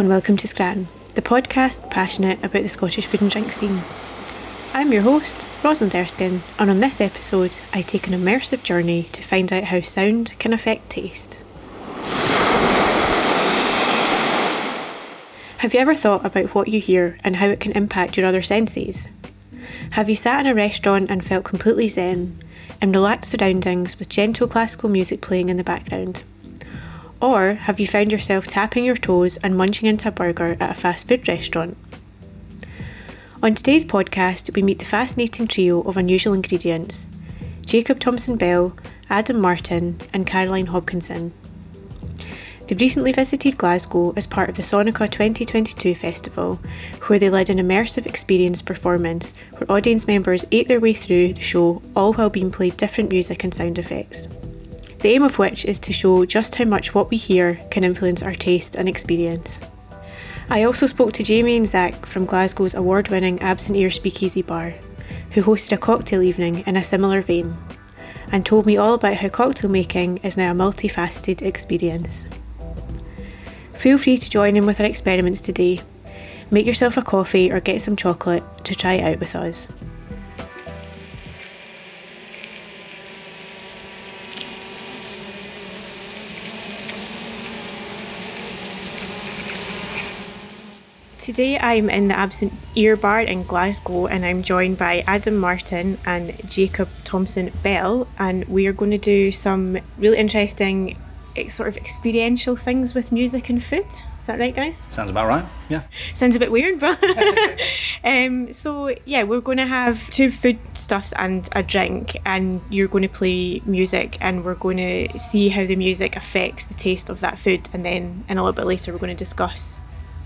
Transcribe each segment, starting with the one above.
And welcome to Scran, the podcast passionate about the Scottish food and drink scene. I'm your host, Rosalind Erskine, and on this episode, I take an immersive journey to find out how sound can affect taste. Have you ever thought about what you hear and how it can impact your other senses? Have you sat in a restaurant and felt completely zen, in relaxed surroundings with gentle classical music playing in the background? Or have you found yourself tapping your toes and munching into a burger at a fast food restaurant? On today's podcast, we meet the fascinating trio of unusual ingredients Jacob Thompson Bell, Adam Martin, and Caroline Hobkinson. They've recently visited Glasgow as part of the Sonica 2022 festival, where they led an immersive experience performance where audience members ate their way through the show, all while being played different music and sound effects the aim of which is to show just how much what we hear can influence our taste and experience. I also spoke to Jamie and Zach from Glasgow's award winning Absent Ear Speakeasy Bar, who hosted a cocktail evening in a similar vein, and told me all about how cocktail making is now a multifaceted experience. Feel free to join in with our experiments today. Make yourself a coffee or get some chocolate to try out with us. Today I'm in the Absent Ear Bar in Glasgow and I'm joined by Adam Martin and Jacob Thompson Bell and we are going to do some really interesting eh, sort of experiential things with music and food. Is that right, guys? Sounds about right. Yeah. Sounds a bit weird, but um, so yeah, we're going to have two food stuffs and a drink, and you're going to play music, and we're going to see how the music affects the taste of that food, and then in a little bit later, we're going to discuss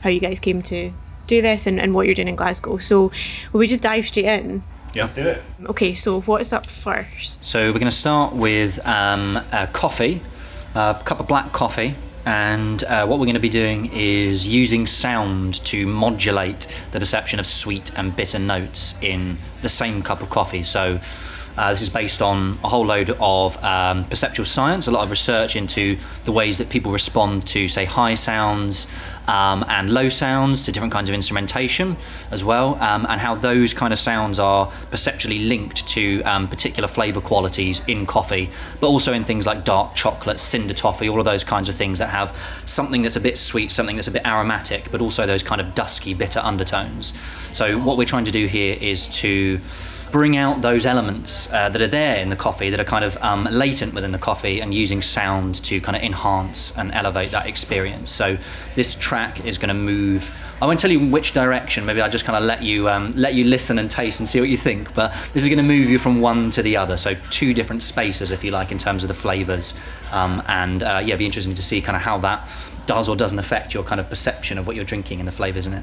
how you guys came to do this and, and what you're doing in Glasgow. So will we just dive straight in? Yeah. Let's do it. Okay, so what is up first? So we're going to start with um, a coffee, a cup of black coffee. And uh, what we're going to be doing is using sound to modulate the perception of sweet and bitter notes in the same cup of coffee. So uh, this is based on a whole load of um, perceptual science, a lot of research into the ways that people respond to, say, high sounds um, and low sounds, to different kinds of instrumentation as well, um, and how those kind of sounds are perceptually linked to um, particular flavour qualities in coffee, but also in things like dark chocolate, cinder toffee, all of those kinds of things that have something that's a bit sweet, something that's a bit aromatic, but also those kind of dusky, bitter undertones. So, what we're trying to do here is to bring out those elements uh, that are there in the coffee that are kind of um, latent within the coffee and using sound to kind of enhance and elevate that experience. So this track is going to move. I won't tell you which direction. Maybe I'll just kind of let you um, let you listen and taste and see what you think. But this is going to move you from one to the other. So two different spaces, if you like, in terms of the flavors. Um, and uh, yeah, it'd be interesting to see kind of how that does or doesn't affect your kind of perception of what you're drinking and the flavors in it.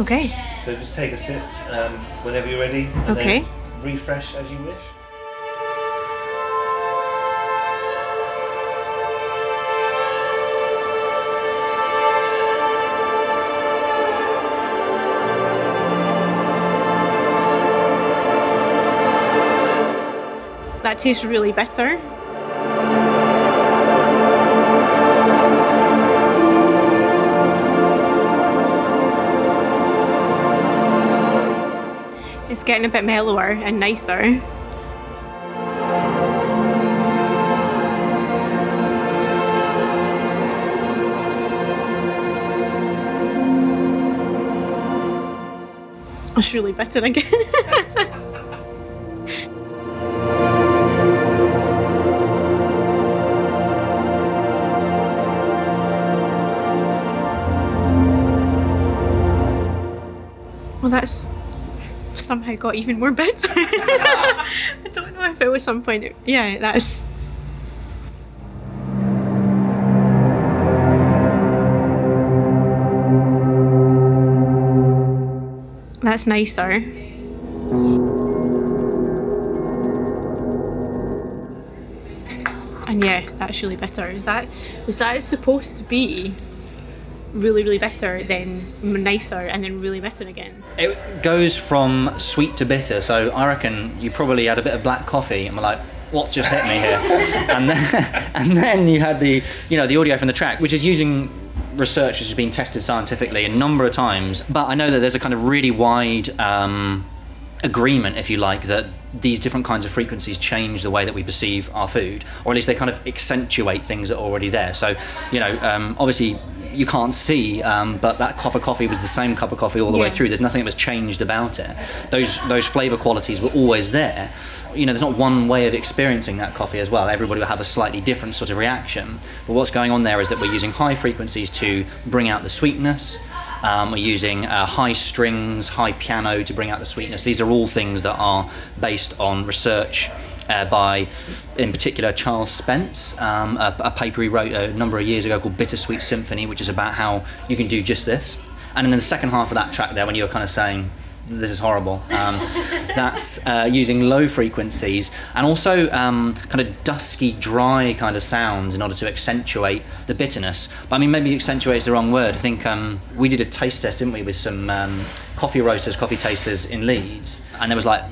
Okay. So just take a sip um, whenever you're ready. Okay. refresh as you wish. That tastes really bitter. It's getting a bit mellower and nicer. It's really bitter again. Well, that's somehow got even more bitter. I don't know if it was some point. Yeah, that's. That's nicer. And yeah, that's really bitter. Is that was that supposed to be really really bitter, then nicer, and then really bitter again? It goes from sweet to bitter. So I reckon you probably had a bit of black coffee and were like, "What's just hit me here?" and then and then you had the you know the audio from the track, which is using research which has been tested scientifically a number of times. But I know that there's a kind of really wide um, agreement, if you like, that these different kinds of frequencies change the way that we perceive our food, or at least they kind of accentuate things that are already there. So, you know, um, obviously you can't see, um, but that cup of coffee was the same cup of coffee all the way through. There's nothing that was changed about it. Those those flavour qualities were always there. You know, there's not one way of experiencing that coffee as well. Everybody will have a slightly different sort of reaction. But what's going on there is that we're using high frequencies to bring out the sweetness. Um, we're using uh, high strings, high piano to bring out the sweetness. These are all things that are based on research uh, by, in particular, Charles Spence, um, a, a paper he wrote a number of years ago called Bittersweet Symphony, which is about how you can do just this. And in the second half of that track, there, when you were kind of saying, this is horrible. Um, that's uh, using low frequencies and also um, kind of dusky, dry kind of sounds in order to accentuate the bitterness. But I mean, maybe accentuate is the wrong word. I think um, we did a taste test, didn't we, with some um, coffee roasters, coffee tasters in Leeds, and there was like,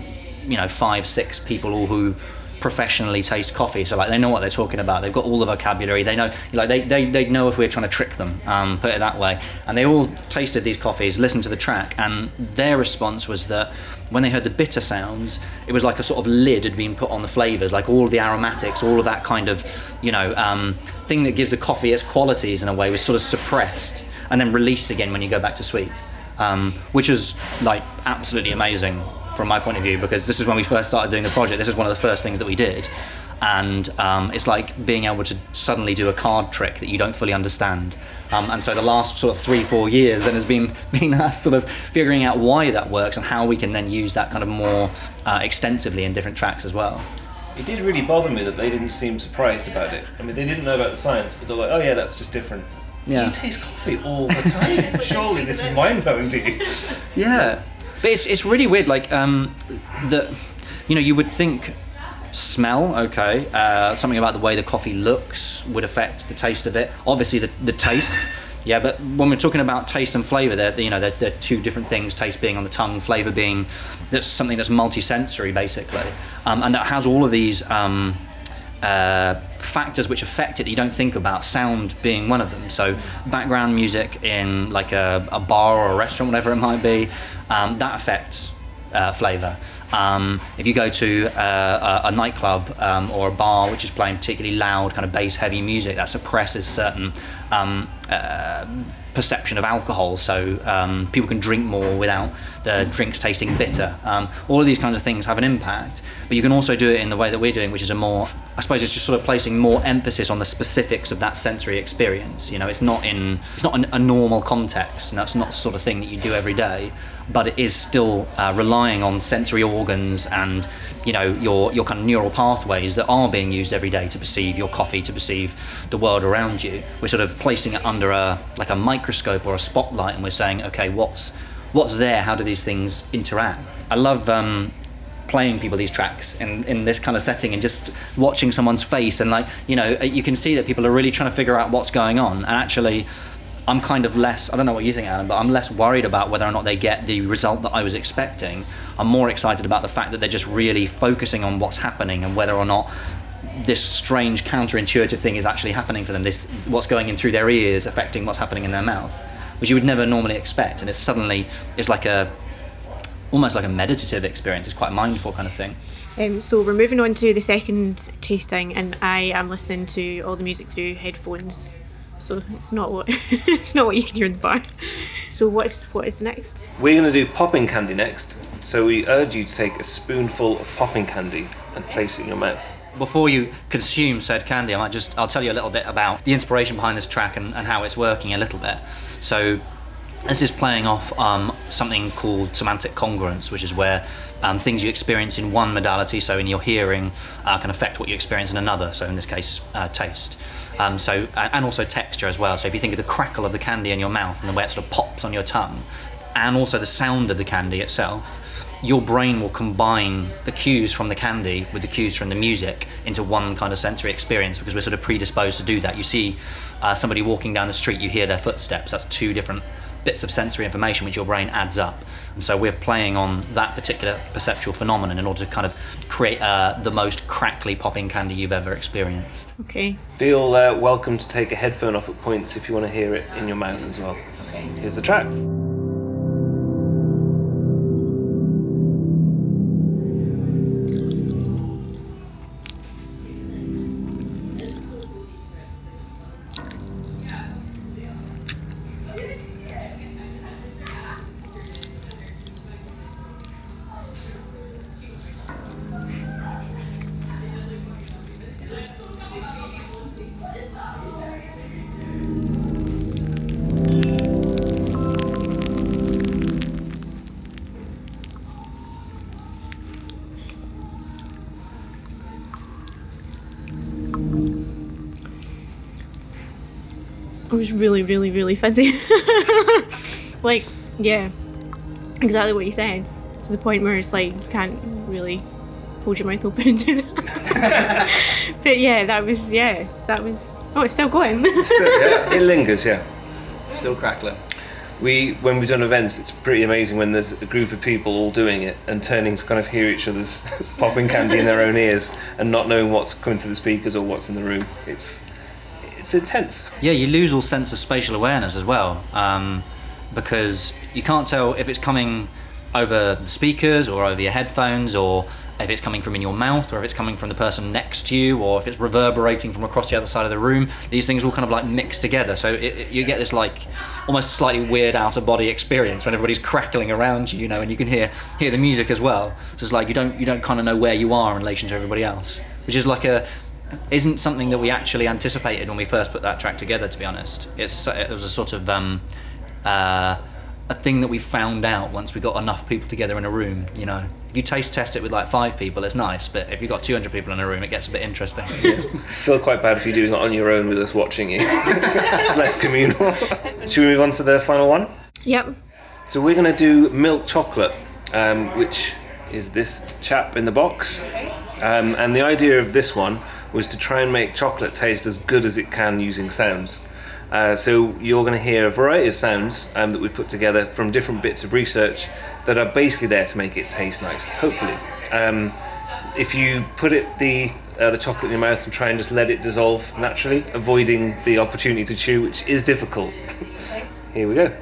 you know, five, six people all who professionally taste coffee. So like they know what they're talking about. They've got all the vocabulary. They know like they, they, they know if we're trying to trick them um, put it that way. And they all tasted these coffees listened to the track and their response was that when they heard the bitter sounds it was like a sort of lid had been put on the flavors like all the aromatics all of that kind of you know um, thing that gives the coffee its qualities in a way was sort of suppressed and then released again when you go back to sweet um, which is like absolutely amazing from my point of view because this is when we first started doing the project. This is one of the first things that we did, and um, it's like being able to suddenly do a card trick that you don't fully understand. Um, and so the last sort of three, four years then has been been us sort of figuring out why that works and how we can then use that kind of more uh, extensively in different tracks as well. It did really bother me that they didn't seem surprised about it. I mean, they didn't know about the science, but they're like, oh yeah, that's just different. Yeah. You taste coffee all the time. Surely this is mind blowing to you. Yeah, but it's it's really weird. Like um, the, you know, you would think smell okay, uh, something about the way the coffee looks would affect the taste of it. Obviously, the the taste. Yeah, but when we're talking about taste and flavour, they're you know they're, they're two different things. Taste being on the tongue, flavour being that's something that's multi-sensory basically, um, and that has all of these um, uh, factors which affect it that you don't think about. Sound being one of them. So background music in like a, a bar or a restaurant, whatever it might be, um, that affects uh, flavour. Um, if you go to uh, a, a nightclub um, or a bar which is playing particularly loud, kind of bass-heavy music, that suppresses certain um, uh, perception of alcohol. So um, people can drink more without the drinks tasting bitter. Um, all of these kinds of things have an impact. But you can also do it in the way that we're doing, which is a more, I suppose, it's just sort of placing more emphasis on the specifics of that sensory experience. You know, it's not in, it's not a normal context, and that's not the sort of thing that you do every day. But it is still uh, relying on sensory organs and, you know, your your kind of neural pathways that are being used every day to perceive your coffee, to perceive the world around you. We're sort of placing it under a like a microscope or a spotlight, and we're saying, okay, what's what's there? How do these things interact? I love um, playing people these tracks in, in this kind of setting and just watching someone's face and like you know you can see that people are really trying to figure out what's going on and actually I'm kind of less I don't know what you think Adam but I'm less worried about whether or not they get the result that I was expecting I'm more excited about the fact that they're just really focusing on what's happening and whether or not this strange counterintuitive thing is actually happening for them this what's going in through their ears affecting what's happening in their mouth which you would never normally expect and it's suddenly it's like a almost like a meditative experience. It's quite a mindful kind of thing. Um, so we're moving on to the second tasting, and I am listening to all the music through headphones. So it's not what it's not what you can hear in the bar. So what's what is next? We're going to do popping candy next. So we urge you to take a spoonful of popping candy and place it in your mouth. Before you consume said candy, I might just I'll tell you a little bit about the inspiration behind this track and, and how it's working a little bit. So this is playing off um, something called semantic congruence, which is where um, things you experience in one modality, so in your hearing, uh, can affect what you experience in another. So in this case, uh, taste. Um, so and also texture as well. So if you think of the crackle of the candy in your mouth and the way it sort of pops on your tongue, and also the sound of the candy itself, your brain will combine the cues from the candy with the cues from the music into one kind of sensory experience because we're sort of predisposed to do that. You see uh, somebody walking down the street, you hear their footsteps. That's two different bits of sensory information which your brain adds up. And so we're playing on that particular perceptual phenomenon in order to kind of create uh, the most crackly popping candy you've ever experienced. Okay. Feel uh, welcome to take a headphone off at points if you want to hear it in your mouth as well. Okay. Here's the track. Fizzy. like, yeah, exactly what you said. To the point where it's like you can't really hold your mouth open and do that. but yeah, that was yeah, that was. Oh, it's still going. yeah, it lingers, yeah. Still crackling. We, when we've done events, it's pretty amazing when there's a group of people all doing it and turning to kind of hear each other's popping candy in their own ears and not knowing what's coming through the speakers or what's in the room. It's it's intense. Yeah, you lose all sense of spatial awareness as well, um, because you can't tell if it's coming over the speakers or over your headphones, or if it's coming from in your mouth, or if it's coming from the person next to you, or if it's reverberating from across the other side of the room. These things all kind of like mix together, so it, it- you get this like almost slightly weird out of body experience when everybody's crackling around you, you know, and you can hear hear the music as well. So it's like you don't you don't kind of know where you are in relation to everybody else, which is like a isn't something that we actually anticipated when we first put that track together. To be honest, it's it was a sort of um, uh, a thing that we found out once we got enough people together in a room. You know, if you taste test it with like five people, it's nice, but if you've got 200 people in a room, it gets a bit interesting. feel quite bad if you're doing it on your own with us watching you. it's less communal. Should we move on to the final one? yep. So we're going to do milk chocolate, um, which is this chap in the box. Um, and the idea of this one was to try and make chocolate taste as good as it can using sounds. Uh, so you're going to hear a variety of sounds um, that we put together from different bits of research that are basically there to make it taste nice. Hopefully, um, if you put it the uh, the chocolate in your mouth and try and just let it dissolve naturally, avoiding the opportunity to chew, which is difficult. Here we go.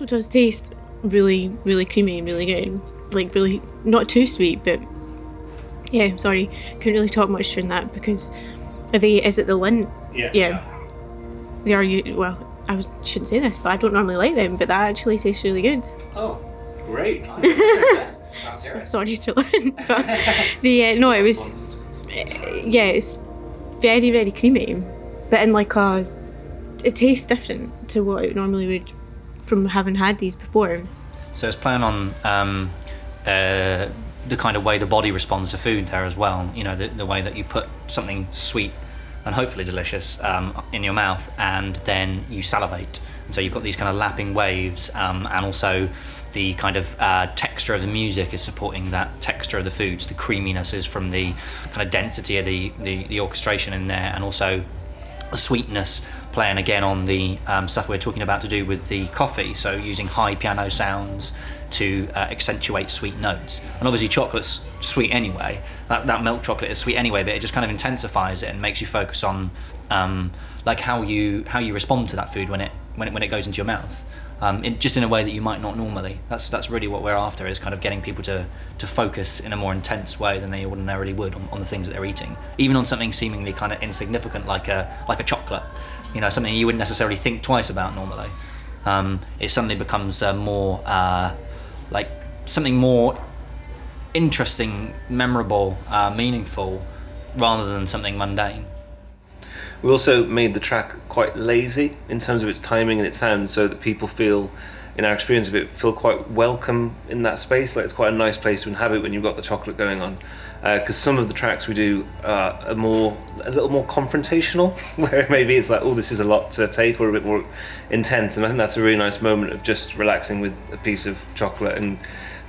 So it does taste really, really creamy and really good. Like really not too sweet, but yeah. Sorry, couldn't really talk much during that because are they? Is it the Lindt? Yeah. Yeah. They are. Well, I was, shouldn't say this, but I don't normally like them. But that actually tastes really good. Oh, great. so, Sorry to learn, but the uh, no, it was yeah, it's very very creamy, but in like a it tastes different to what it normally would from having had these before. So it's playing on um, uh, the kind of way the body responds to food there as well. You know, the, the way that you put something sweet and hopefully delicious um, in your mouth, and then you salivate, And so you've got these kind of lapping waves, um, and also the kind of uh, texture of the music is supporting that texture of the foods. The creaminess is from the kind of density of the, the, the orchestration in there, and also the sweetness playing again on the um, stuff we're talking about to do with the coffee. So using high piano sounds to uh, accentuate sweet notes. And obviously, chocolate's sweet anyway. That, that milk chocolate is sweet anyway, but it just kind of intensifies it and makes you focus on um, like how you how you respond to that food when it when it, when it goes into your mouth. Um, in, just in a way that you might not normally. That's that's really what we're after is kind of getting people to to focus in a more intense way than they ordinarily would on, on the things that they're eating, even on something seemingly kind of insignificant like a like a chocolate. You know, something you wouldn't necessarily think twice about normally. Um, it suddenly becomes uh, more uh, like something more interesting, memorable, uh, meaningful, rather than something mundane. We also made the track quite lazy in terms of its timing and its sound, so that people feel, in our experience of it, feel quite welcome in that space. Like it's quite a nice place to inhabit when you've got the chocolate going on. Because uh, some of the tracks we do uh, are more, a little more confrontational, where maybe it's like, oh, this is a lot to take, or a bit more intense. And I think that's a really nice moment of just relaxing with a piece of chocolate and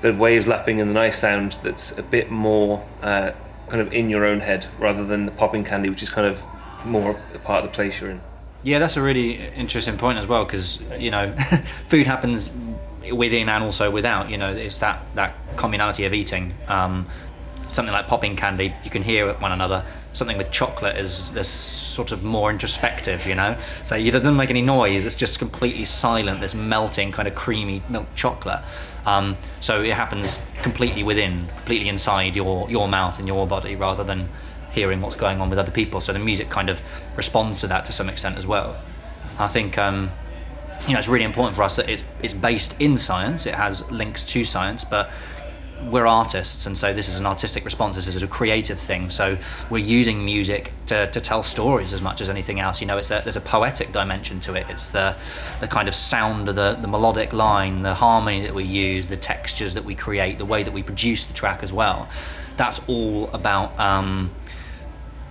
the waves lapping and the nice sound that's a bit more uh, kind of in your own head rather than the popping candy, which is kind of more a part of the place you're in. Yeah, that's a really interesting point as well because you know, food happens within and also without. You know, it's that that communality of eating. Um, something like popping candy, you can hear one another. Something with chocolate is this sort of more introspective, you know. So it doesn't make any noise. It's just completely silent. This melting kind of creamy milk chocolate. Um, so it happens completely within, completely inside your your mouth and your body, rather than hearing what's going on with other people. So the music kind of responds to that to some extent as well. I think um, you know it's really important for us that it's it's based in science. It has links to science, but we're artists, and so this is an artistic response. This is a creative thing. So we're using music to, to tell stories as much as anything else. You know, it's a, there's a poetic dimension to it. It's the the kind of sound of the the melodic line, the harmony that we use, the textures that we create, the way that we produce the track as well. That's all about. Um,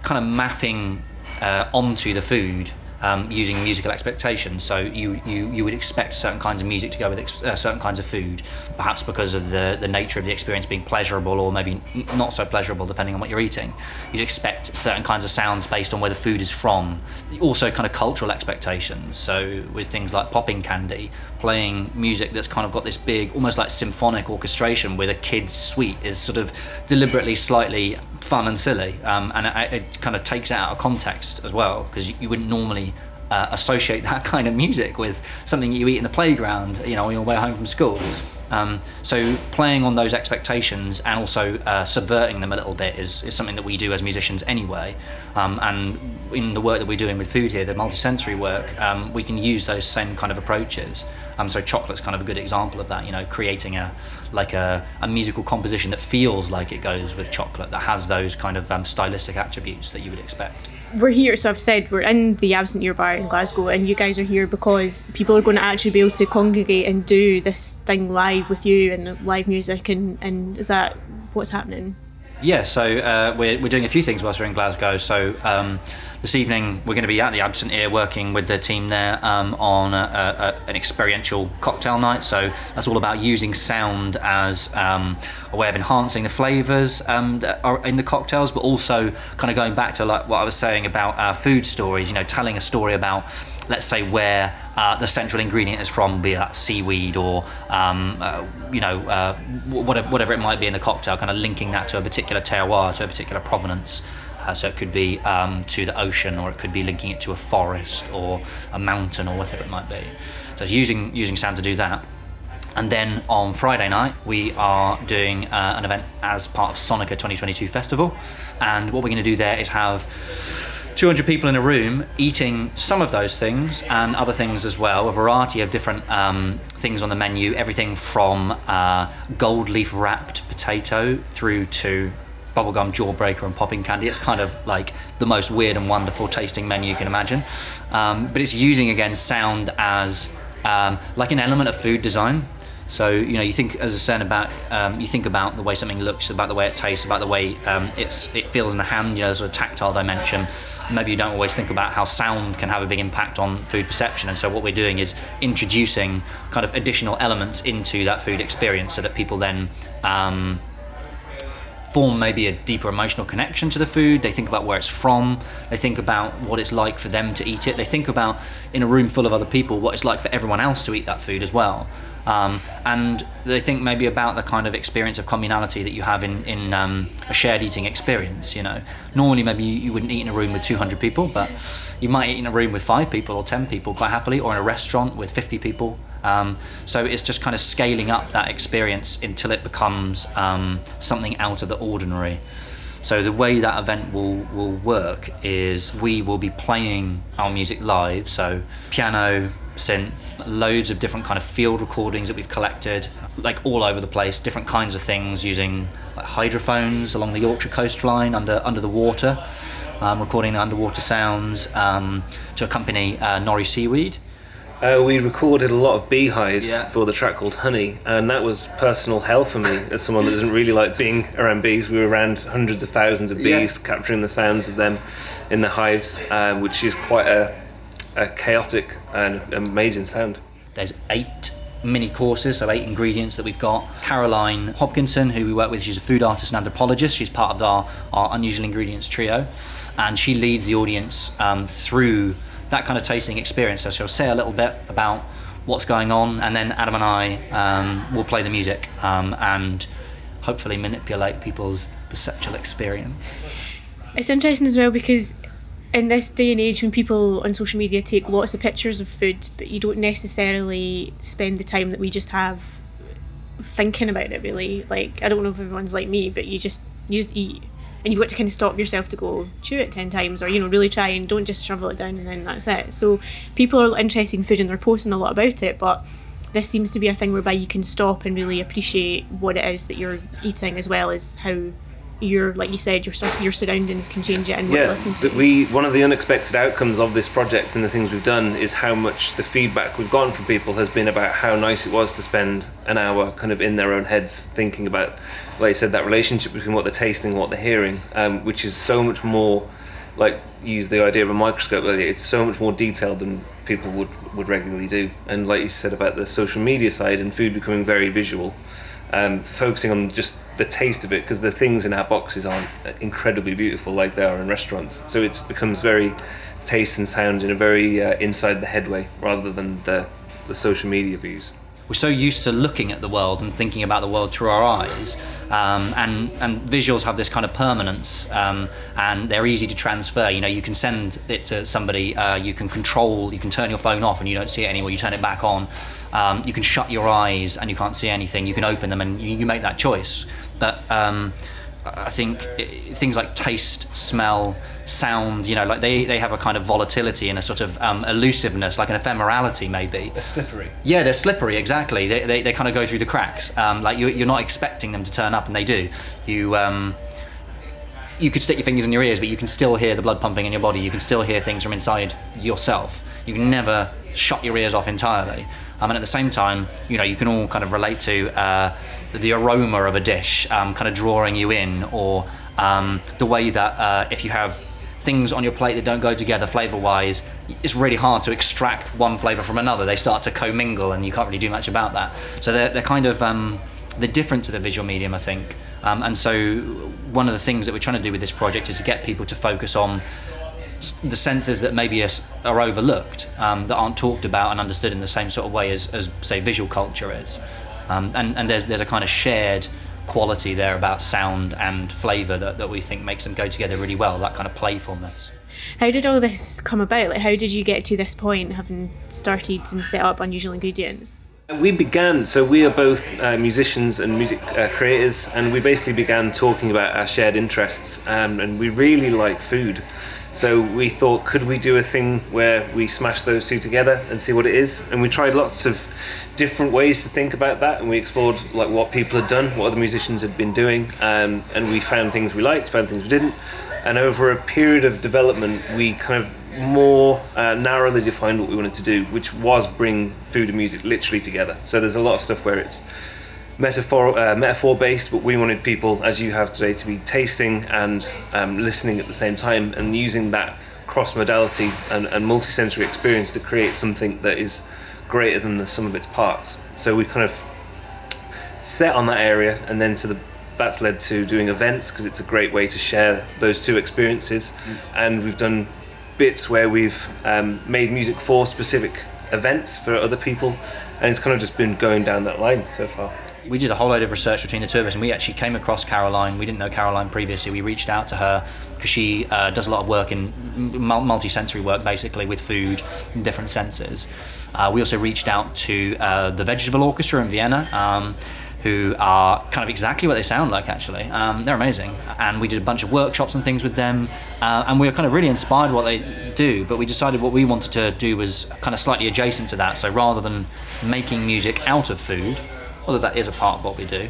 kind of mapping uh, onto the food um, using musical expectations. So you, you, you would expect certain kinds of music to go with ex- uh, certain kinds of food, perhaps because of the, the nature of the experience being pleasurable or maybe n- not so pleasurable depending on what you're eating. You'd expect certain kinds of sounds based on where the food is from. Also, kind of cultural expectations. So with things like popping candy, playing music that's kind of got this big, almost like symphonic orchestration with a kid's sweet is sort of deliberately slightly fun and silly, um, and it, it, kind of takes it out of context as well because you, you, wouldn't normally uh, associate that kind of music with something you eat in the playground, you know, on your way home from school. Um, so playing on those expectations and also uh, subverting them a little bit is, is something that we do as musicians anyway. Um, and in the work that we're doing with food here, the multisensory work, um, we can use those same kind of approaches. Um, so chocolate's kind of a good example of that. You know, creating a like a, a musical composition that feels like it goes with chocolate, that has those kind of um, stylistic attributes that you would expect we're here, so I've said we're in the Absent Ear Bar in Glasgow, and you guys are here because people are going to actually be able to congregate and do this thing live with you and live music, and, and is that what's happening? Yeah, so uh, we're, we're doing a few things whilst we're in Glasgow. So um, this evening we're going to be at the Absent Ear working with the team there um, on a, a, an experiential cocktail night. So that's all about using sound as um, a way of enhancing the flavours um, in the cocktails, but also kind of going back to like what I was saying about uh, food stories. You know, telling a story about let's say where uh, the central ingredient is from, be that seaweed or um, uh, you know uh, whatever, whatever it might be in the cocktail, kind of linking that to a particular terroir, to a particular provenance. Uh, so it could be um, to the ocean, or it could be linking it to a forest or a mountain or whatever it might be. So it's using using sound to do that. And then on Friday night, we are doing uh, an event as part of Sonica 2022 Festival. And what we're going to do there is have 200 people in a room eating some of those things and other things as well, a variety of different um, things on the menu, everything from uh, gold leaf wrapped potato through to bubblegum jawbreaker and popping candy. It's kind of like the most weird and wonderful tasting menu you can imagine. Um, but it's using again sound as um, like an element of food design. So you know, you think as I said about um, you think about the way something looks, about the way it tastes, about the way um, it's it feels in the hand. You know, sort of tactile dimension. Maybe you don't always think about how sound can have a big impact on food perception. And so what we're doing is introducing kind of additional elements into that food experience, so that people then um, form maybe a deeper emotional connection to the food. They think about where it's from. They think about what it's like for them to eat it. They think about in a room full of other people what it's like for everyone else to eat that food as well. Um, and they think maybe about the kind of experience of communality that you have in, in um, a shared eating experience. You know, normally maybe you, you wouldn't eat in a room with 200 people, but you might eat in a room with five people or 10 people quite happily, or in a restaurant with 50 people. Um, so it's just kind of scaling up that experience until it becomes um, something out of the ordinary. So the way that event will, will work is we will be playing our music live, so piano, synth, loads of different kind of field recordings that we've collected, like all over the place, different kinds of things using like hydrophones along the Yorkshire coastline under under the water, um, recording the underwater sounds um, to accompany uh, nori seaweed. Uh, we recorded a lot of beehives Yeah. for the track called Honey, and that was personal hell for me as someone that doesn't really like being around bees. We were around hundreds of thousands of bees, capturing the sounds of them in the hives, uh, which is quite a, a chaotic and amazing sound. There's eight mini courses, so eight ingredients that we've got. Caroline Hobkinson, who we work with, she's a food artist and anthropologist. She's part of our, our unusual ingredients trio, and she leads the audience um, through that kind of tasting experience. So she'll say a little bit about what's going on, and then Adam and I um, will play the music um, and hopefully manipulate people's perceptual experience. It's interesting as well because in this day and age when people on social media take lots of pictures of food but you don't necessarily spend the time that we just have thinking about it really like i don't know if everyone's like me but you just you just eat and you've got to kind of stop yourself to go chew it 10 times or you know really try and don't just shovel it down and then that's it. So people are interested in food and they're posting a lot about it but this seems to be a thing whereby you can stop and really appreciate what it is that you're eating as well as how your like you said your your surroundings can change it and Yeah, listening to that we one of the unexpected outcomes of this project and the things we've done is how much the feedback we've gotten from people has been about how nice it was to spend an hour kind of in their own heads thinking about, like you said, that relationship between what they're tasting and what they're hearing, um, which is so much more, like use the idea of a microscope earlier. It's so much more detailed than people would would regularly do, and like you said about the social media side and food becoming very visual. Um, focusing on just the taste of it because the things in our boxes aren't incredibly beautiful like they are in restaurants. So it becomes very taste and sound in a very uh, inside the head way rather than the, the social media views. we're so used to looking at the world and thinking about the world through our eyes, um, and and visuals have this kind of permanence, um, and they're easy to transfer. You know, you can send it to somebody, uh, you can control, you can turn your phone off and you don't see it anymore. You turn it back on. Um, you can shut your eyes and you can't see anything. You can open them and you, you make that choice. But um, I think i things like taste, smell, sound, you know, like they, they have a kind of volatility and a sort of um, elusiveness, like an ephemerality maybe. They're slippery. Yeah, they're slippery. Exactly. They, they, they kind of go through the cracks. Um, like you, you're not expecting them to turn up, and they do. You um, you could stick your fingers in your ears, but you can still hear the blood pumping in your body. You can still hear things from inside yourself. You can never shut your ears off entirely. Um, and at the same time, you know, you can all kind of relate to uh, the, aroma of a dish, um, kind of drawing you in, or um, the way that uh, if you have things on your plate that don't go together flavor wise, it's really hard to extract one flavor from another. They start to commingle, and you can't really do much about that. So they're, they're kind of um, the difference of the visual medium, I think. Um, and so one of the things that we're trying to do with this project is to get people to focus on the senses that maybe are, are overlooked, um, that aren't talked about and understood in the same sort of way as, as say, visual culture is. Um, and and there's, there's a kind of shared quality there about sound and flavour that, that we think makes them go together really well, that kind of playfulness. How did all this come about? Like, how did you get to this point, having started and set up Unusual Ingredients? We began, so we are both uh, musicians and music uh, creators, and we basically began talking about our shared interests, um, and we really like food. So we thought, could we do a thing where we smash those two together and see what it is? And we tried lots of different ways to think about that, and we explored like what people had done, what other musicians had been doing, um, and we found things we liked, found things we didn't. And over a period of development, we kind of more uh, narrowly defined what we wanted to do, which was bring food and music literally together. So there's a lot of stuff where it's metaphor uh, metaphor based, but we wanted people, as you have today, to be tasting and um, listening at the same time, and using that cross modality and, and multi-sensory experience to create something that is greater than the sum of its parts. So we kind of set on that area, and then to the that's led to doing events because it's a great way to share those two experiences, mm. and we've done bits where we've um, made music for specific events for other people, and it's kind of just been going down that line so far we did a whole load of research between the two of us, and we actually came across Caroline. We didn't know Caroline previously. We reached out to her because she uh, does a lot of work in multi-sensory work, basically with food and different senses. Uh, we also reached out to uh, the Vegetable Orchestra in Vienna. Um, who are kind of exactly what they sound like actually. Um, they're amazing. And we did a bunch of workshops and things with them. Uh, and we were kind of really inspired what they do, but we decided what we wanted to do was kind of slightly adjacent to that. So rather than making music out of food, although that is a part of what we do.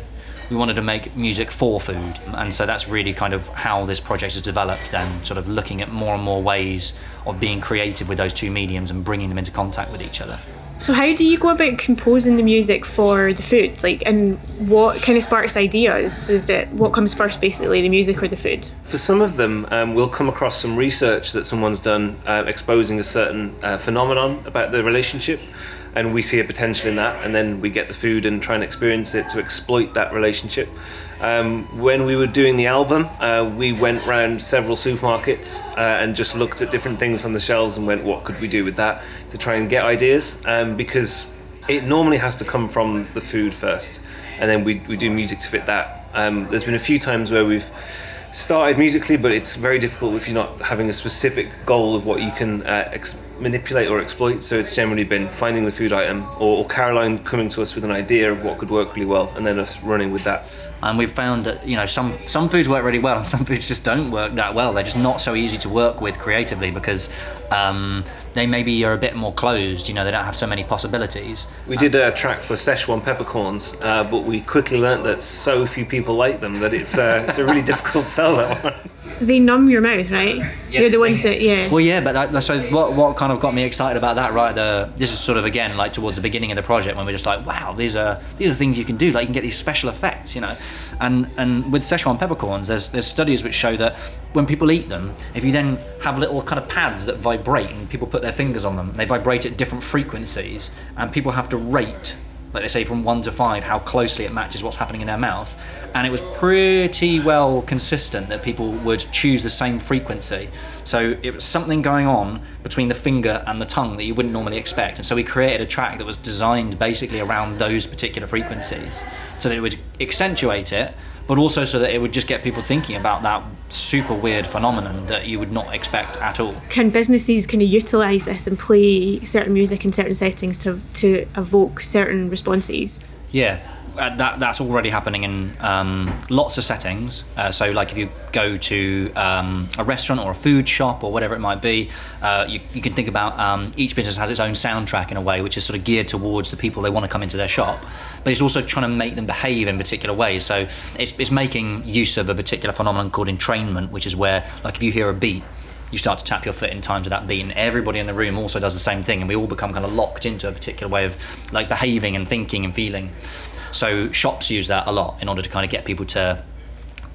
We wanted to make music for food, and so that's really kind of how this project has developed. Then, sort of looking at more and more ways of being creative with those two mediums and bringing them into contact with each other. So, how do you go about composing the music for the food? Like, and what kind of sparks ideas? Is it what comes first, basically, the music or the food? For some of them, um, we'll come across some research that someone's done uh, exposing a certain uh, phenomenon about the relationship and we see a potential in that, and then we get the food and try and experience it to exploit that relationship. Um, when we were doing the album, uh, we went around several supermarkets uh, and just looked at different things on the shelves and went, what could we do with that to try and get ideas? Um, because it normally has to come from the food first, and then we, we do music to fit that. Um, there's been a few times where we've started musically, but it's very difficult if you're not having a specific goal of what you can uh, ex- manipulate or exploit. So it's generally been finding the food item or, or, Caroline coming to us with an idea of what could work really well, and then us running with that. And we've found that you know some some foods work really well, and some foods just don't work that well. They're just not so easy to work with creatively because um, they maybe are a bit more closed. You know, they don't have so many possibilities. We did a track for Szechuan peppercorns, uh, but we quickly learnt that so few people like them that it's uh, it's a really difficult sell that one they numb your mouth, right? Yeah, They're the ones that, yeah. Well, yeah, but that, so what? What kind of got me excited about that? Right, the this is sort of again like towards the beginning of the project when we're just like, wow, these are these are things you can do. Like you can get these special effects, you know. And and with Szechuan peppercorns, there's there's studies which show that when people eat them, if you then have little kind of pads that vibrate and people put their fingers on them, they vibrate at different frequencies, and people have to rate like they say from one to five, how closely it matches what's happening in their mouth. And it was pretty well consistent that people would choose the same frequency. So it was something going on between the finger and the tongue that you wouldn't normally expect. And so we created a track that was designed basically around those particular frequencies so that it would accentuate it but also so that it would just get people thinking about that super weird phenomenon that you would not expect at all. Can businesses kind of utilize this and play certain music in certain settings to to evoke certain responses? Yeah, uh, that that's already happening in um, lots of settings. Uh, so, like if you go to um, a restaurant or a food shop or whatever it might be, uh, you, you can think about um, each business has its own soundtrack in a way, which is sort of geared towards the people they want to come into their shop. But it's also trying to make them behave in particular ways. So, it's, it's making use of a particular phenomenon called entrainment, which is where, like, if you hear a beat, you start to tap your foot in time to that beat and everybody in the room also does the same thing and we all become kind of locked into a particular way of like behaving and thinking and feeling so shops use that a lot in order to kind of get people to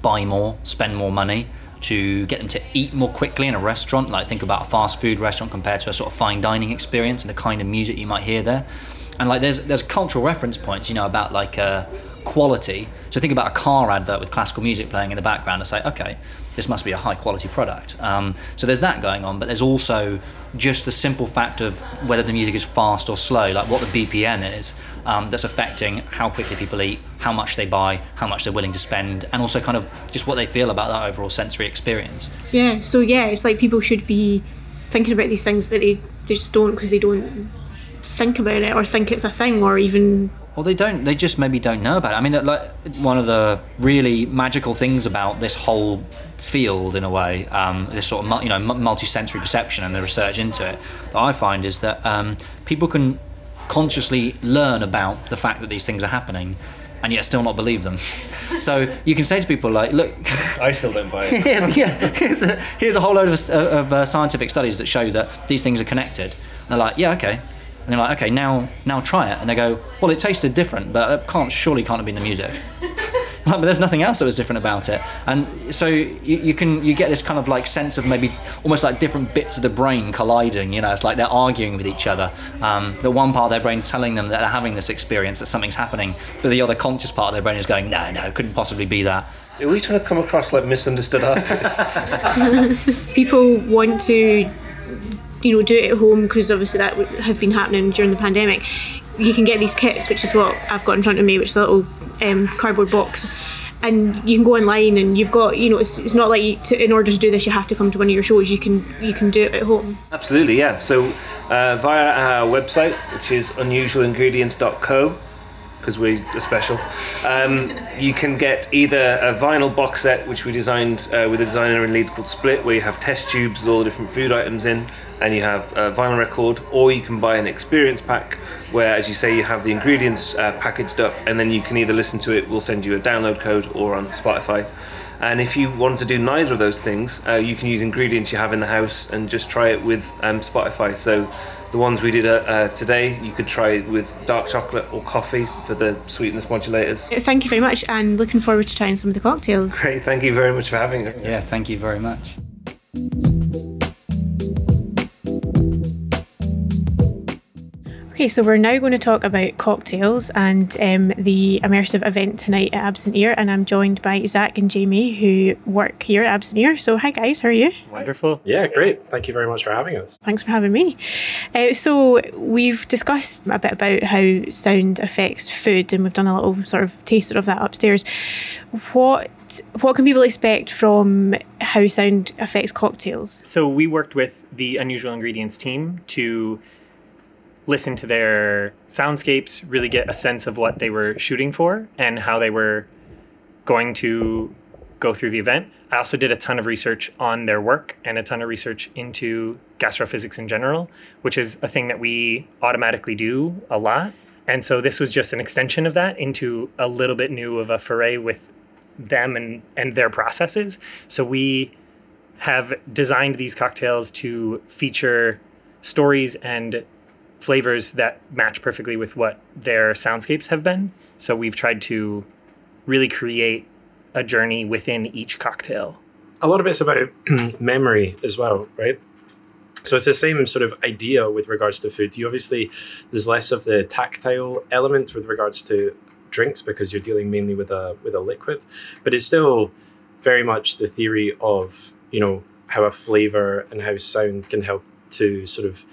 buy more, spend more money, to get them to eat more quickly in a restaurant. Like think about a fast food restaurant compared to a sort of fine dining experience and the kind of music you might hear there. And like there's there's cultural reference points, you know, about like uh, quality. So think about a car advert with classical music playing in the background and say, okay, this must be a high quality product. Um, so there's that going on, but there's also just the simple fact of whether the music is fast or slow, like what the BPM is, um, that's affecting how quickly people eat, how much they buy, how much they're willing to spend, and also kind of just what they feel about that overall sensory experience. Yeah, so yeah, it's like people should be thinking about these things, but they, they just don't because they don't think about it or think it's a thing or even well, they don't. They just maybe don't know about it. I mean, like one of the really magical things about this whole field, in a way, um, this sort of you know multi-sensory perception and the research into it, that I find is that um, people can consciously learn about the fact that these things are happening, and yet still not believe them. So you can say to people like, look, I still don't buy it. here's, yeah, here's, a, here's a whole load of, of uh, scientific studies that show that these things are connected. And they're like, yeah, okay. And they're like, okay, now now try it. And they go, well, it tasted different, but it can't surely can't have been the music. Like, but there's nothing else that was different about it. And so you, you can you get this kind of like sense of maybe almost like different bits of the brain colliding. You know, it's like they're arguing with each other. Um, the one part of their brain's telling them that they're having this experience, that something's happening, but the other conscious part of their brain is going, no, no, it couldn't possibly be that. Are we trying to come across like misunderstood artists? People want to, you know, do it at home because obviously that has been happening during the pandemic. You can get these kits, which is what I've got in front of me, which is a little um, cardboard box. And you can go online, and you've got, you know, it's, it's not like to, in order to do this, you have to come to one of your shows. You can you can do it at home. Absolutely, yeah. So uh, via our website, which is unusualingredients.co, because we're special, um, you can get either a vinyl box set, which we designed uh, with a designer in Leeds called Split, where you have test tubes with all the different food items in, and you have a vinyl record, or you can buy an experience pack, where, as you say, you have the ingredients uh, packaged up, and then you can either listen to it, we'll send you a download code, or on Spotify. And if you want to do neither of those things, uh, you can use ingredients you have in the house and just try it with um, Spotify. So the ones we did uh, uh, today, you could try with dark chocolate or coffee for the sweetness modulators. Thank you very much, and looking forward to trying some of the cocktails. Great, thank you very much for having us. Yeah, thank you very much. Okay, so we're now going to talk about cocktails and um, the immersive event tonight at Absent Ear, and I'm joined by Zach and Jamie who work here at Absent Ear. So, hi guys, how are you? Wonderful. Yeah, great. Thank you very much for having us. Thanks for having me. Uh, so, we've discussed a bit about how sound affects food, and we've done a little sort of taster of that upstairs. What what can people expect from how sound affects cocktails? So we worked with the Unusual Ingredients team to listen to their soundscapes, really get a sense of what they were shooting for and how they were going to go through the event. I also did a ton of research on their work and a ton of research into gastrophysics in general, which is a thing that we automatically do a lot. And so this was just an extension of that into a little bit new of a foray with them and, and their processes. So we have designed these cocktails to feature stories and flavors that match perfectly with what their soundscapes have been. So we've tried to really create a journey within each cocktail. A lot of it's about memory as well, right? So it's the same sort of idea with regards to food. You obviously there's less of the tactile element with regards to drinks because you're dealing mainly with a with a liquid, but it's still very much the theory of you know how a flavor and how sound can help to sort of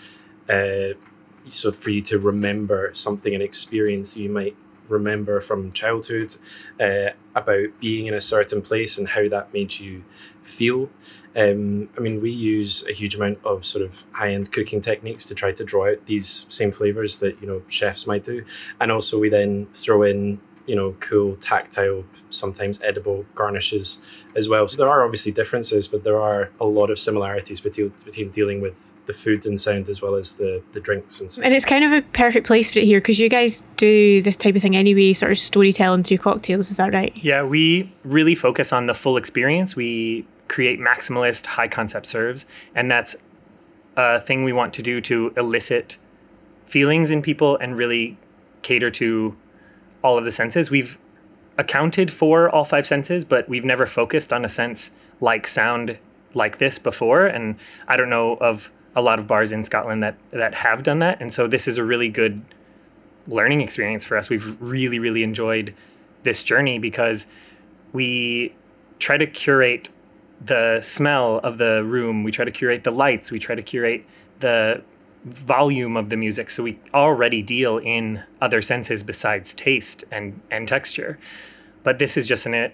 uh, so for you to remember something, an experience you might remember from childhood uh, about being in a certain place and how that made you feel. Um, I mean, we use a huge amount of sort of high-end cooking techniques to try to draw out these same flavors that you know chefs might do, and also we then throw in you know cool tactile, sometimes edible garnishes as well. So there are obviously differences, but there are a lot of similarities between between dealing with the food and sound as well as the the drinks and stuff. And it's kind of a perfect place for it here because you guys do this type of thing anyway, sort of storytelling through cocktails. Is that right? Yeah, we really focus on the full experience. We create maximalist high concept serves, and that's a thing we want to do to elicit feelings in people and really cater to all of the senses. We've accounted for all five senses, but we've never focused on a sense like sound like this before. And I don't know of a lot of bars in Scotland that that have done that. And so this is a really good learning experience for us. We've really, really enjoyed this journey because we try to curate the smell of the room, we try to curate the lights, we try to curate the volume of the music. So we already deal in other senses besides taste and, and texture. But this is just an uh,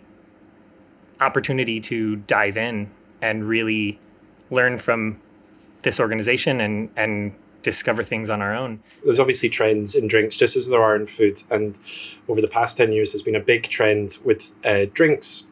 opportunity to dive in and really learn from this organization and, and discover things on our own. There's obviously trends in drinks, just as there are in food. And over the past 10 years, there's been a big trend with uh, drinks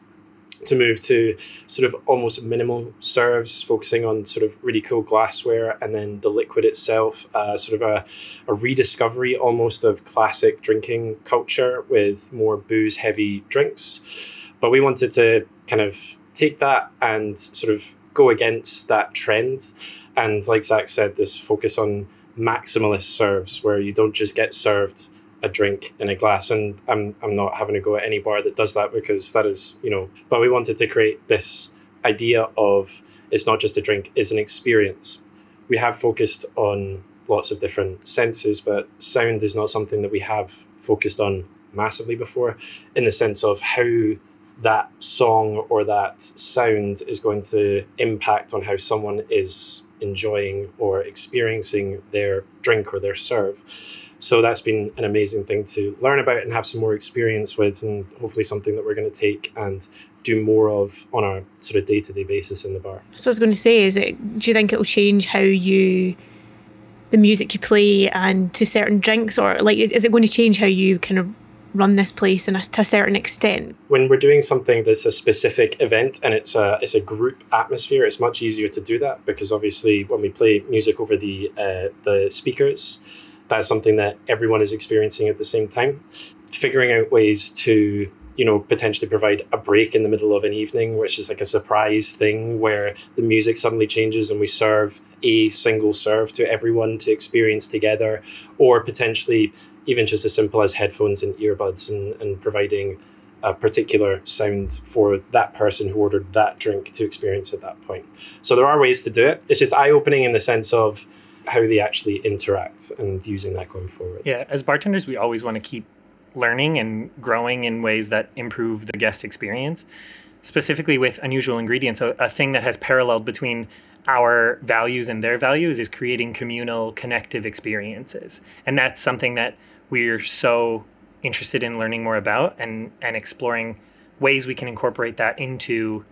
to move to sort of almost minimal serves, focusing on sort of really cool glassware, and then the liquid itself, uh, sort of a, a rediscovery almost of classic drinking culture with more booze heavy drinks. But we wanted to kind of take that and sort of go against that trend. And like Zach said, this focus on maximalist serves where you don't just get served a drink in a glass and I'm, I'm not having to go at any bar that does that because that is you know but we wanted to create this idea of it's not just a drink it's an experience we have focused on lots of different senses but sound is not something that we have focused on massively before in the sense of how that song or that sound is going to impact on how someone is enjoying or experiencing their drink or their serve. So that's been an amazing thing to learn about and have some more experience with, and hopefully something that we're going to take and do more of on a sort of day to day basis in the bar. So I was going to say, is it? Do you think it'll change how you, the music you play, and to certain drinks, or like, is it going to change how you kind of run this place and a, to a certain extent. When we're doing something that's a specific event and it's a it's a group atmosphere, it's much easier to do that because obviously when we play music over the uh, the speakers, that's something that everyone is experiencing at the same time. Figuring out ways to you know potentially provide a break in the middle of an evening which is like a surprise thing where the music suddenly changes and we serve a single serve to everyone to experience together or potentially even just as simple as headphones and earbuds and, and providing a particular sound for that person who ordered that drink to experience at that point. So there are ways to do it. It's just eye opening in the sense of how they actually interact and using that going forward. Yeah, as bartenders, we always want to keep learning and growing in ways that improve the guest experience. Specifically with unusual ingredients, a, a thing that has paralleled between our values and their values is creating communal connective experiences. And that's something that we're so interested in learning more about and and exploring ways we can incorporate that into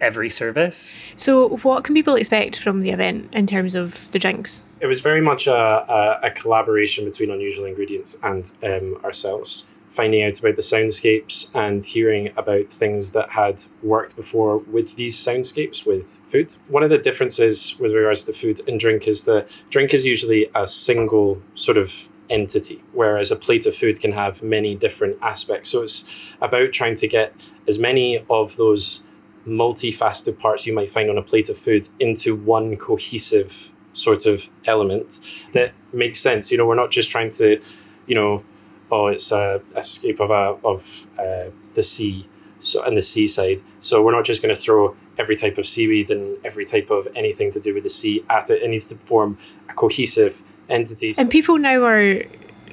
every service. So, what can people expect from the event in terms of the drinks? It was very much a, a, a collaboration between Unusual Ingredients and um, ourselves, finding out about the soundscapes and hearing about things that had worked before with these soundscapes with food. One of the differences with regards to food and drink is the drink is usually a single sort of entity, whereas a plate of food can have many different aspects. So it's about trying to get as many of those multifaceted parts you might find on a plate of food into one cohesive sort of element that makes sense. You know, we're not just trying to, you know, oh, it's a escape of a of uh, the sea, so and the seaside. So we're not just going to throw every type of seaweed and every type of anything to do with the sea at it. It needs to form a cohesive entity. And people now are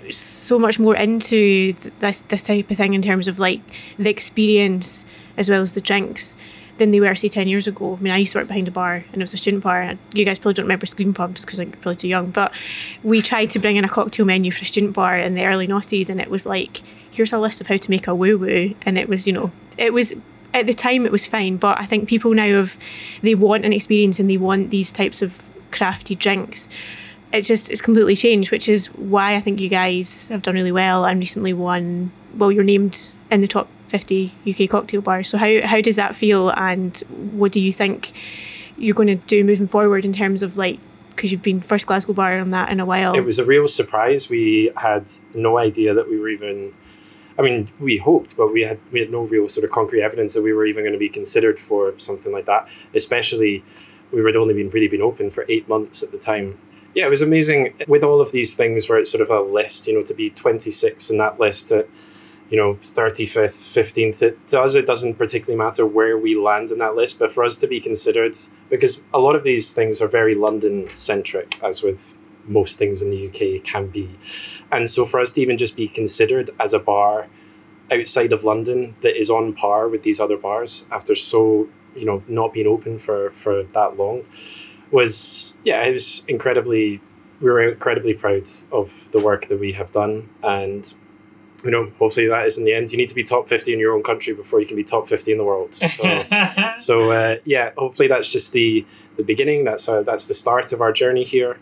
so much more into this this type of thing in terms of like the experience as well as the drinks than they were say 10 years ago. I mean, I used to work behind a bar and it was a student bar. You guys probably don't remember Scream Pubs because I'm probably too young, but we tried to bring in a cocktail menu for a student bar in the early noughties and it was like, here's a list of how to make a woo woo. And it was, you know, it was at the time it was fine, but I think people now have, they want an experience and they want these types of crafty drinks it's just it's completely changed, which is why I think you guys have done really well and recently won. Well, you're named in the top 50 UK cocktail bars. So how how does that feel, and what do you think you're going to do moving forward in terms of like because you've been first Glasgow bar on that in a while? It was a real surprise. We had no idea that we were even. I mean, we hoped, but we had we had no real sort of concrete evidence that we were even going to be considered for something like that. Especially, we had only been really been open for eight months at the time, yeah, it was amazing with all of these things where it's sort of a list, you know, to be 26 in that list at, you know, 35th, 15th, it does, it doesn't particularly matter where we land in that list, but for us to be considered, because a lot of these things are very London centric, as with most things in the UK can be. And so for us to even just be considered as a bar outside of London that is on par with these other bars after so, you know, not being open for, for that long was yeah, it was incredibly. We were incredibly proud of the work that we have done, and you know, hopefully that is in the end. You need to be top fifty in your own country before you can be top fifty in the world. So, so uh, yeah, hopefully that's just the the beginning. That's uh, that's the start of our journey here,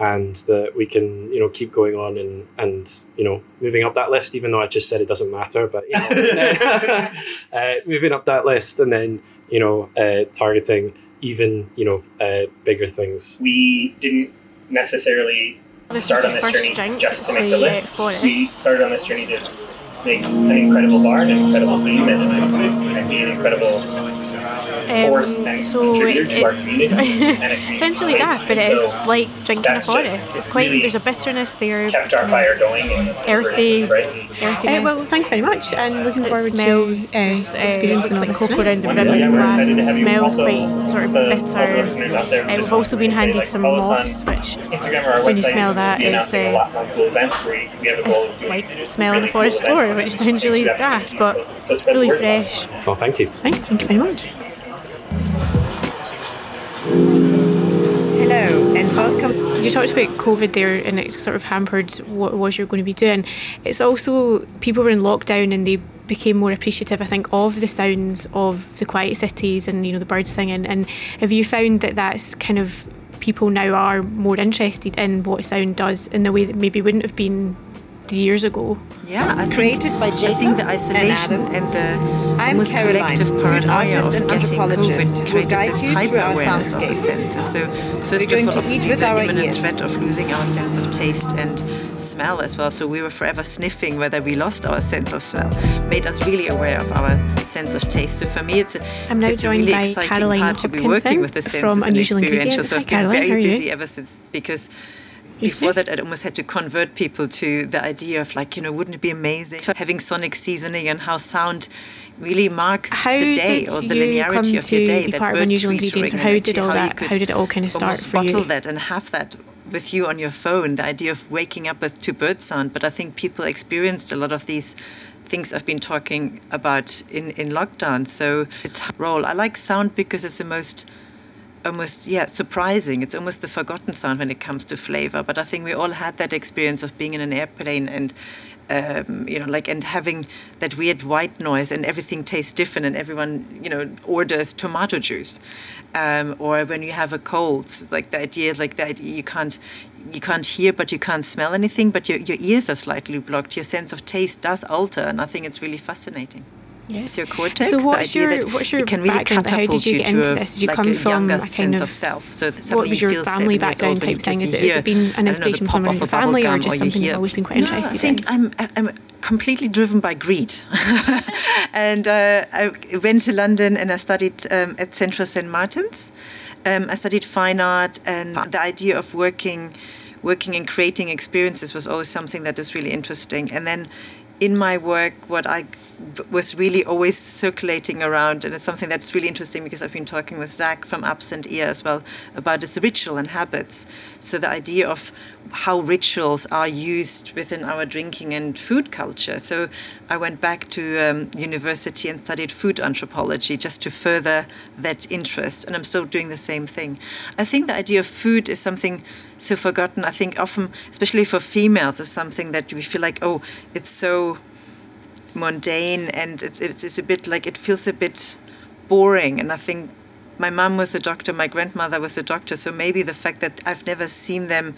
and that we can you know keep going on and and you know moving up that list. Even though I just said it doesn't matter, but you know, uh, moving up that list, and then you know uh, targeting even you know uh, bigger things. We didn't necessarily start on this journey just to make the list. We started on this journey to make an incredible bar, an incredible team, and, and be an incredible force Um, so contributor to our it's community. and a community essentially space. daft, but it is so like drinking a forest. It's quite really there's a bitterness there. kept our fire going and Earthy, Uh, well, thank you very much, and looking It forward smells to uh, just, uh, experiencing all like this cocoa tonight. around the One brim day, of yeah, the we're glass. excited to have Smells also quite sort of to all the bitter. listeners out there, Uh, just we've also been handed like, some follow us on moss, which Instagram or our when you smell we'll that, it's, announcing a uh, lot more cool events where we, we have a goal of it's doing like smelling the forest floor, which sounds really Instagram daft, but so just spread the really word about it. fresh. Well, thank you. Thank, thank you very much. And welcome. You talked about COVID there, and it sort of hampered what it was you're going to be doing. It's also people were in lockdown and they became more appreciative, I think, of the sounds of the quiet cities and you know the birds singing. And have you found that that's kind of people now are more interested in what sound does in the way that maybe wouldn't have been years ago? Yeah, I think, Created by I think the isolation and and, the I'm almost Caroline, collective food paranoia artist of and getting anthropologist COVID created this you hyper awareness of the senses. So first going of all, to eat obviously the our imminent ears. threat of losing our sense of taste and smell as well. So we were forever sniffing whether we lost our sense of smell, made us really aware of our sense of taste. So for me, it's a, I'm now it's a really by exciting Caroline part to be working with the senses and Unusual experiential. So I've been Caroline, very busy ever since because You before that, I'd almost had to convert people to the idea of like, you know, wouldn't it be amazing having sonic seasoning and how sound really marks How the day or the linearity of your day. that part of bird Unusual tweetering Ingredients, or how did all you that- how did it all kinda start almost for you? that and have that with you on your phone. The idea of waking up with two bird sound, but I think people experienced a lot of these things I've been talking about in in lockdown. So it's a role. I like sound because it's the most almost yeah surprising. It's almost the forgotten sound when it comes to flavor but i think we all had that experience of being in an airplane and um, you know like and having that weird white noise and everything tastes different and everyone you know orders tomato juice. Um, or when you have a cold like the idea like the idea you can't you can't hear but you can't smell anything but your, your ears are slightly blocked. Your sense of taste does alter and i think it's really fascinating it's your cortex. So the what's idea your- that what's your it can really background? How did you get into this? Did you like come a from younger a kind of- of self. So what was your family background type thing? Is it, has it been an the inspiration from someone in the family or just something you've always been quite no, interested I think in? I'm I'm completely driven by greed, and uh, I went to London and I studied um, at Central St Martin's. Um, I studied fine art, and the idea of working, working and creating experiences was always something that was really interesting. And then, in my work, what I was really always circulating around, and it's something that's really interesting because I've been talking with Zach from Absent Ear as well about its ritual and habits. So the idea of how rituals are used within our drinking and food culture. So I went back to um, university and studied food anthropology just to further that interest, and I'm still doing the same thing. I think the idea of food is something so forgotten. I think often, especially for females, is something that we feel like, oh, it's so mundane and it's, it's, it's a bit like it feels a bit boring. And I think my mum was a doctor, my grandmother was a doctor, so maybe the fact that I've never seen them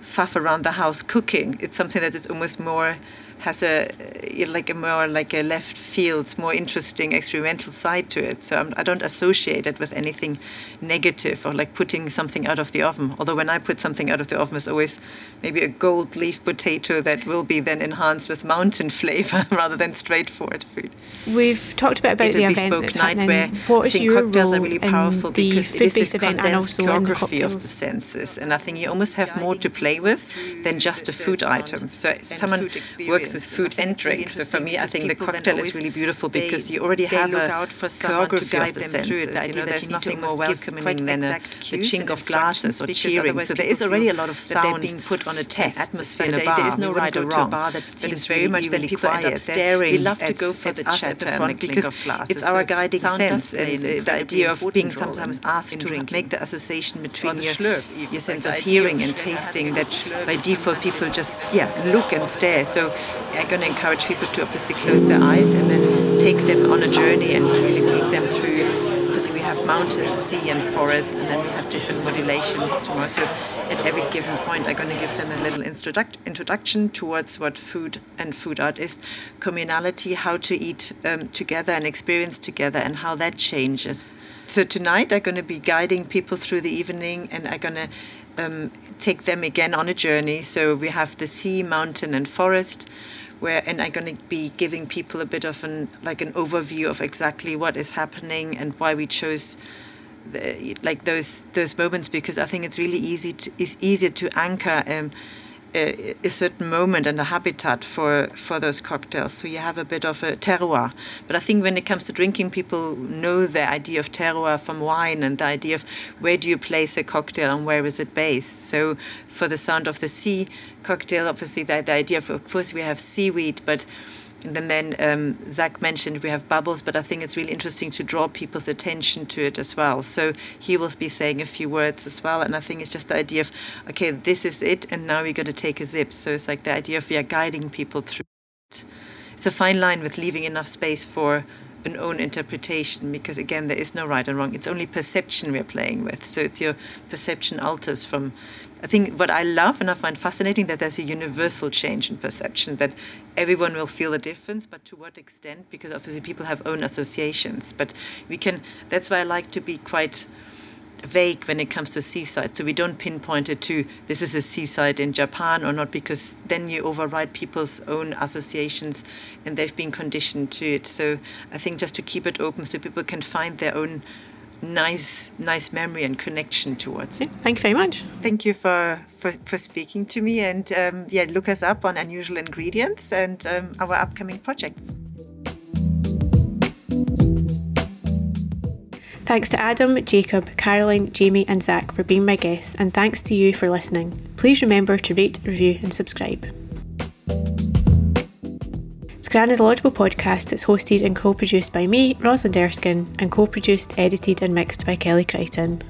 faff around the house cooking, it's something that is almost more has a eh, like a more like a left field, more interesting experimental side to it. So I'm, I don't associate it with anything negative or like putting something out of the oven. Although when I put something out of the oven, it's always maybe a gold leaf potato that will be then enhanced with mountain flavor rather than straightforward food. We've talked a bit about It's the a event bespoke that's night happening. where What I is think your cocktails role are really powerful the because it is food-based this and condensed also the choreography of the senses, and I think you almost have more to play with than just a food item. So someone works with food and drink. So for me, I think the cocktail is really beautiful because you already have a choreography of the senses. You know, there's nothing more welcoming than a, the chink of glasses or cheering. So there is already a lot of sound being put on a test atmosphere in a bar. There is no right or wrong. That is very much that people end up staring. We love to go for the chat at the front because it's our guiding sense and the idea of being sometimes asked to make the association between your, your sense of hearing and tasting that by default people just yeah look and stare. So I'm going to encourage people to obviously close their eyes and then take them on a journey and really take them through. Obviously, we have mountains, sea, and forest, and then we have different modulations tomorrow. So at every given point, I'm going to give them a little introduct- introduction towards what food and food art is, communality, how to eat um, together and experience together, and how that changes. So tonight, I'm going to be guiding people through the evening, and I'm going to um, take them again on a journey. So we have the sea, mountain, and forest where and I'm going to be giving people a bit of an like an overview of exactly what is happening and why we chose the, like those those moments because I think it's really easy to it's easier to anchor um, a, certain moment and a habitat for for those cocktails. So you have a bit of a terroir. But I think when it comes to drinking, people know the idea of terroir from wine and the idea of where do you place a cocktail and where is it based. So for the sound of the sea cocktail, obviously the, the idea of, of course we have seaweed, but and then um, Zach mentioned we have bubbles, but I think it's really interesting to draw people's attention to it as well. So he will be saying a few words as well, and I think it's just the idea of okay, this is it, and now we're going to take a zip. So it's like the idea of we are guiding people through it. It's a fine line with leaving enough space for an own interpretation because again there is no right and wrong it's only perception we're playing with so it's your perception alters from I think what I love and I find fascinating that there's a universal change in perception that everyone will feel a difference, but to what extent? Because obviously people have own associations, but we can. That's why I like to be quite vague when it comes to seaside. So we don't pinpoint it to this is a seaside in Japan or not, because then you override people's own associations and they've been conditioned to it. So I think just to keep it open so people can find their own nice nice memory and connection towards it. Thank you very much. Thank you for, for, for speaking to me and um, yeah, look us up on Unusual Ingredients and um, our upcoming projects. Thanks to Adam, Jacob, Caroline, Jamie, and Zach for being my guests, and thanks to you for listening. Please remember to rate, review, and subscribe. It's Granadological podcast that's hosted and co produced by me, Rosalind Erskine, and co produced, edited, and mixed by Kelly Crichton.